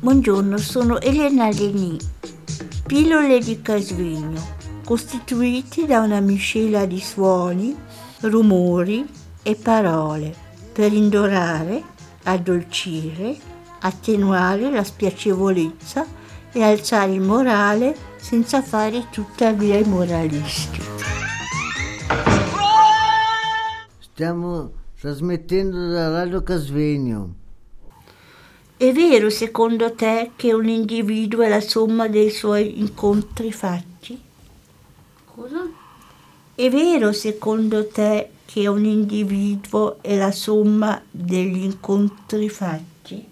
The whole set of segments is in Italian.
Buongiorno, sono Elena Leni. Pillole di Casvegno, costituiti da una miscela di suoni, rumori e parole per indorare, addolcire, attenuare la spiacevolezza e alzare il morale senza fare tuttavia i moralisti. Stiamo trasmettendo da Radio Casvegno. È vero secondo te che un individuo è la somma dei suoi incontri fatti? Cosa? È vero secondo te che un individuo è la somma degli incontri fatti?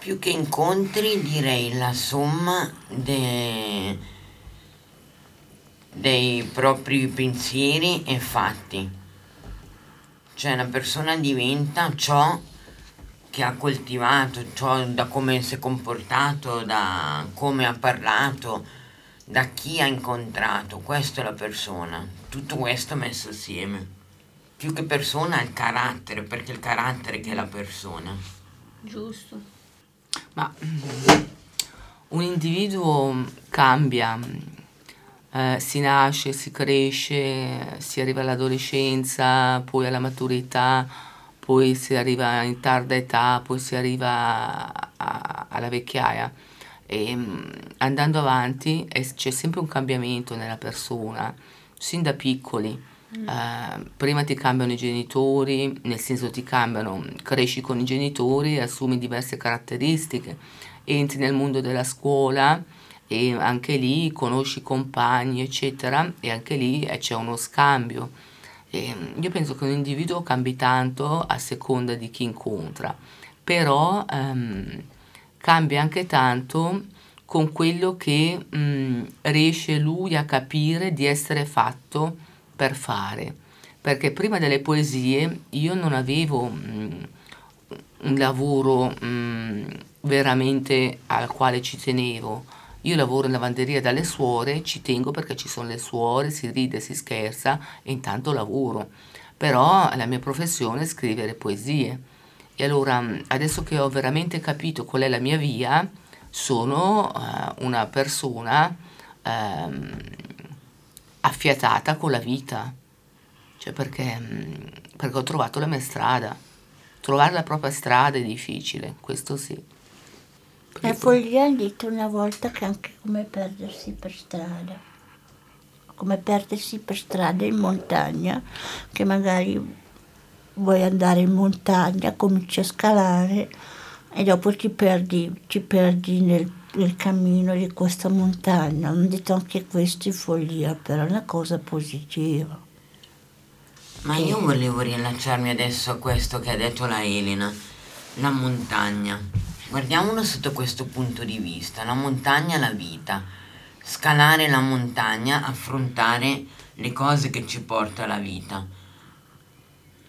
Più che incontri direi la somma de- dei propri pensieri e fatti. Cioè una persona diventa ciò che ha coltivato, ciò da come si è comportato, da come ha parlato, da chi ha incontrato. Questa è la persona. Tutto questo messo assieme. Più che persona è il carattere, perché è il carattere che è la persona. Giusto. Ma un individuo cambia, eh, si nasce, si cresce, si arriva all'adolescenza, poi alla maturità, poi si arriva in tarda età, poi si arriva a- a- alla vecchiaia. E mm, andando avanti eh, c'è sempre un cambiamento nella persona, sin da piccoli. Eh, prima ti cambiano i genitori, nel senso ti cambiano, cresci con i genitori, assumi diverse caratteristiche, entri nel mondo della scuola e anche lì conosci compagni, eccetera, e anche lì eh, c'è uno scambio. E, mm, io penso che un individuo cambi tanto a seconda di chi incontra, però ehm, cambia anche tanto con quello che mm, riesce lui a capire di essere fatto per fare. Perché prima delle poesie io non avevo mm, un lavoro mm, veramente al quale ci tenevo. Io lavoro in lavanderia dalle suore, ci tengo perché ci sono le suore, si ride, si scherza e intanto lavoro. Però la mia professione è scrivere poesie. E allora, mh, adesso che ho veramente capito qual è la mia via, sono eh, una persona ehm, affiatata con la vita. Cioè perché, mh, perché ho trovato la mia strada. Trovare la propria strada è difficile, questo sì. La follia ha detto una volta che anche come perdersi per strada, come perdersi per strada in montagna, che magari vuoi andare in montagna, cominci a scalare e dopo ti perdi, ti perdi nel, nel cammino di questa montagna. Hanno detto anche questo è follia, però è una cosa positiva. Ma io volevo riallacciarmi adesso a questo che ha detto la Elena, la montagna. Guardiamolo sotto questo punto di vista, la montagna è la vita. Scalare la montagna, affrontare le cose che ci porta la vita.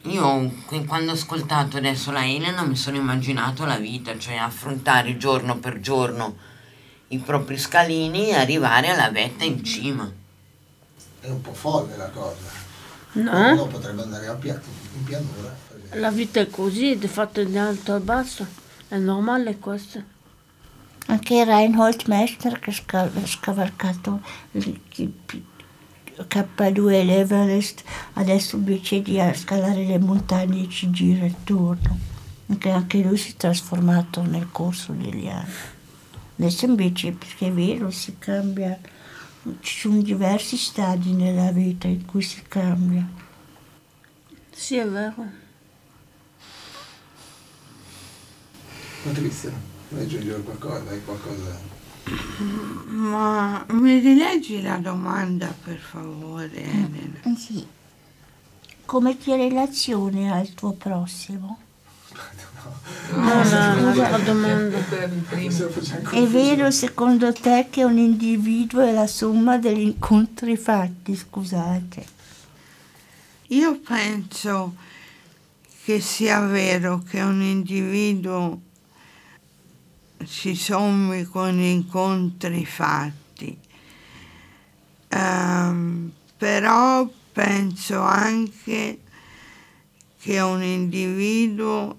Io quando ho ascoltato adesso la Elena mi sono immaginato la vita, cioè affrontare giorno per giorno i propri scalini e arrivare alla vetta in cima. È un po' folle la cosa. No? Uno potrebbe andare a pia- in pianura. La vita è così, è fatta di alto e basso. È normale questo. Anche Reinhold Messner che ha scavalcato il, il- il K2 e l'Everest, adesso invece di scalare le montagne ci gira intorno. Anche, anche lui si è trasformato nel corso degli anni. Adesso invece, perché è vero, si cambia, ci sono diversi stadi nella vita in cui si cambia. Sì, è vero. Patrizia, vuoi aggiungere qualcosa? Hai qualcosa? Ma mi rileggi la domanda per favore, Elena? Eh Sì. Come ti relazioni al tuo prossimo? No, no, un'altra domanda. Stiamo facendo È vero secondo te che un individuo è la somma degli incontri fatti? Scusate. Io penso che sia vero che un individuo si sommi con incontri fatti, Ehm, però penso anche che un individuo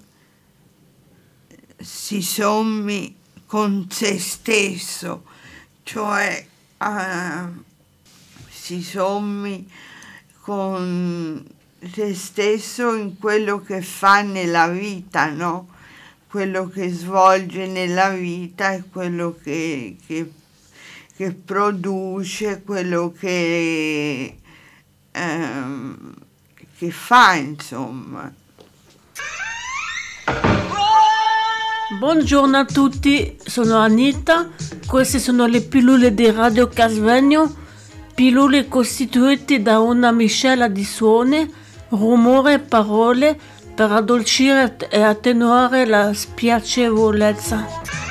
si sommi con se stesso, cioè eh, si sommi con se stesso in quello che fa nella vita, no? Quello che svolge nella vita e quello che, che, che produce, quello che, ehm, che fa, insomma. Buongiorno a tutti, sono Anita, queste sono le pillole di Radio Casvegno, pillole costituite da una miscela di suoni, rumore e parole per addolcire e attenuare la spiacevolezza.